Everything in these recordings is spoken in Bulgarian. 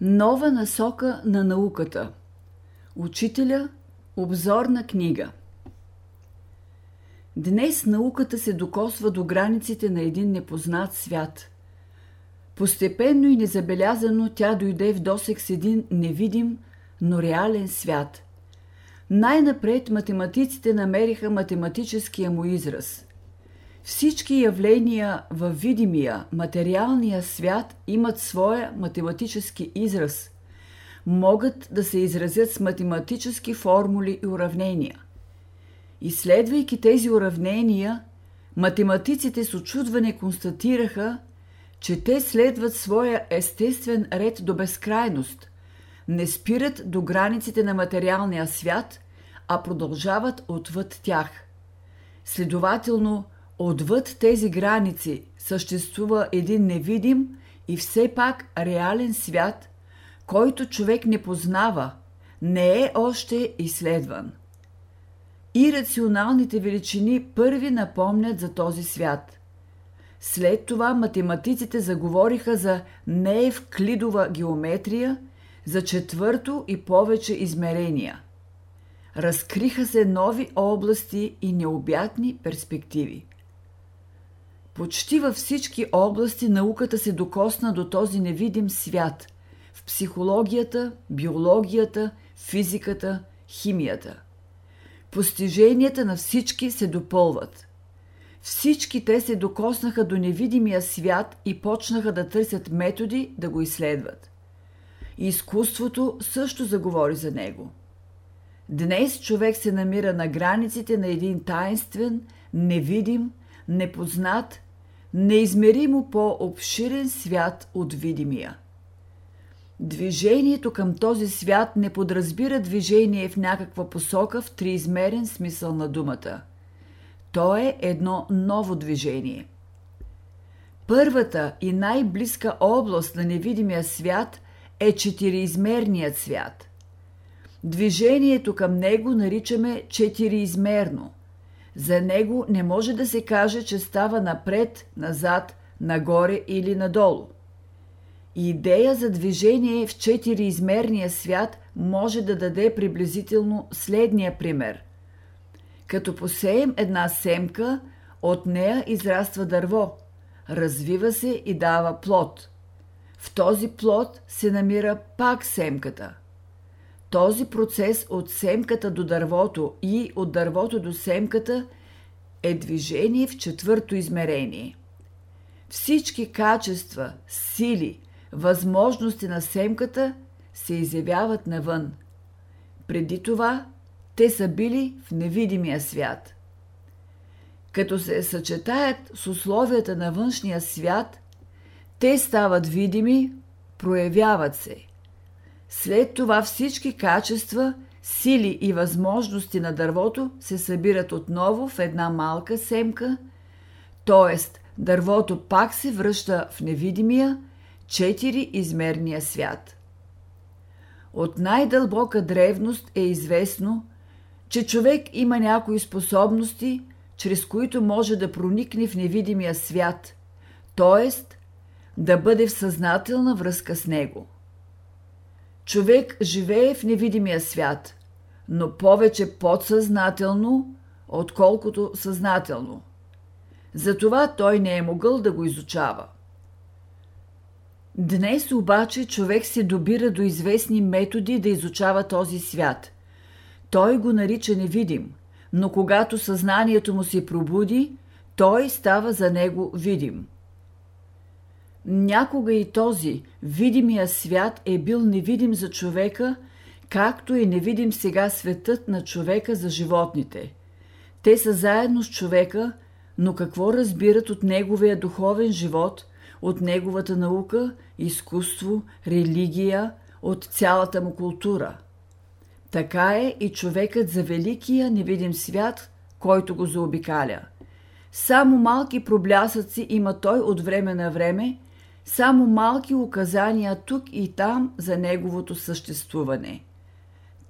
Нова насока на науката. Учителя Обзорна книга. Днес науката се докосва до границите на един непознат свят. Постепенно и незабелязано тя дойде в досек с един невидим, но реален свят. Най-напред математиците намериха математическия му израз – всички явления във видимия, материалния свят имат своя математически израз. Могат да се изразят с математически формули и уравнения. Изследвайки тези уравнения, математиците с очудване констатираха, че те следват своя естествен ред до безкрайност, не спират до границите на материалния свят, а продължават отвъд тях. Следователно, Отвъд тези граници съществува един невидим и все пак реален свят, който човек не познава, не е още изследван. И рационалните величини първи напомнят за този свят. След това математиците заговориха за неевклидова геометрия, за четвърто и повече измерения. Разкриха се нови области и необятни перспективи. Почти във всички области науката се докосна до този невидим свят – в психологията, биологията, физиката, химията. Постиженията на всички се допълват. Всички те се докоснаха до невидимия свят и почнаха да търсят методи да го изследват. Изкуството също заговори за него. Днес човек се намира на границите на един таинствен, невидим, непознат неизмеримо по-обширен свят от видимия. Движението към този свят не подразбира движение в някаква посока в триизмерен смисъл на думата. То е едно ново движение. Първата и най-близка област на невидимия свят е четириизмерният свят. Движението към него наричаме четириизмерно. За него не може да се каже, че става напред, назад, нагоре или надолу. Идея за движение в четириизмерния свят може да даде приблизително следния пример. Като посеем една семка, от нея израства дърво, развива се и дава плод. В този плод се намира пак семката – този процес от семката до дървото и от дървото до семката е движение в четвърто измерение. Всички качества, сили, възможности на семката се изявяват навън. Преди това те са били в невидимия свят. Като се съчетаят с условията на външния свят, те стават видими, проявяват се – след това всички качества, сили и възможности на дървото се събират отново в една малка семка, т.е. дървото пак се връща в невидимия, четири измерния свят. От най-дълбока древност е известно, че човек има някои способности, чрез които може да проникне в невидимия свят, т.е. да бъде в съзнателна връзка с него – Човек живее в невидимия свят, но повече подсъзнателно, отколкото съзнателно. Затова той не е могъл да го изучава. Днес обаче човек се добира до известни методи да изучава този свят. Той го нарича невидим, но когато съзнанието му се пробуди, той става за него видим – Някога и този, видимия свят е бил невидим за човека, както е невидим сега светът на човека за животните. Те са заедно с човека, но какво разбират от неговия духовен живот, от неговата наука, изкуство, религия, от цялата му култура? Така е и човекът за великия невидим свят, който го заобикаля. Само малки проблясъци има той от време на време – само малки указания тук и там за неговото съществуване.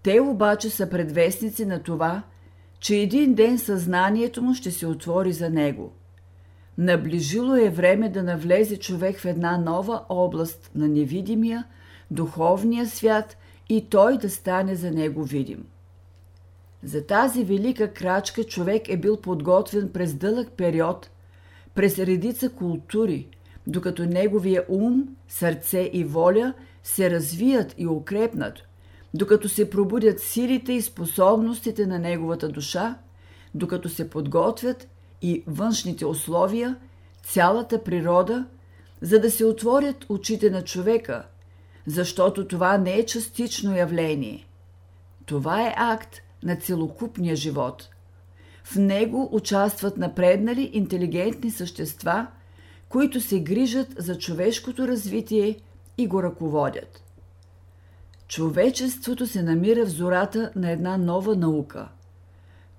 Те обаче са предвестници на това, че един ден съзнанието му ще се отвори за него. Наближило е време да навлезе човек в една нова област на невидимия, духовния свят и той да стане за него видим. За тази велика крачка човек е бил подготвен през дълъг период, през редица култури, докато неговия ум, сърце и воля се развият и укрепнат, докато се пробудят силите и способностите на неговата душа, докато се подготвят и външните условия, цялата природа, за да се отворят очите на човека, защото това не е частично явление. Това е акт на целокупния живот. В него участват напреднали интелигентни същества, които се грижат за човешкото развитие и го ръководят. Човечеството се намира в зората на една нова наука.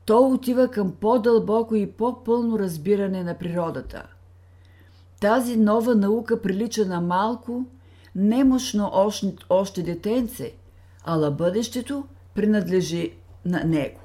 То отива към по-дълбоко и по-пълно разбиране на природата. Тази нова наука прилича на малко, немощно още, още детенце, ала бъдещето принадлежи на него.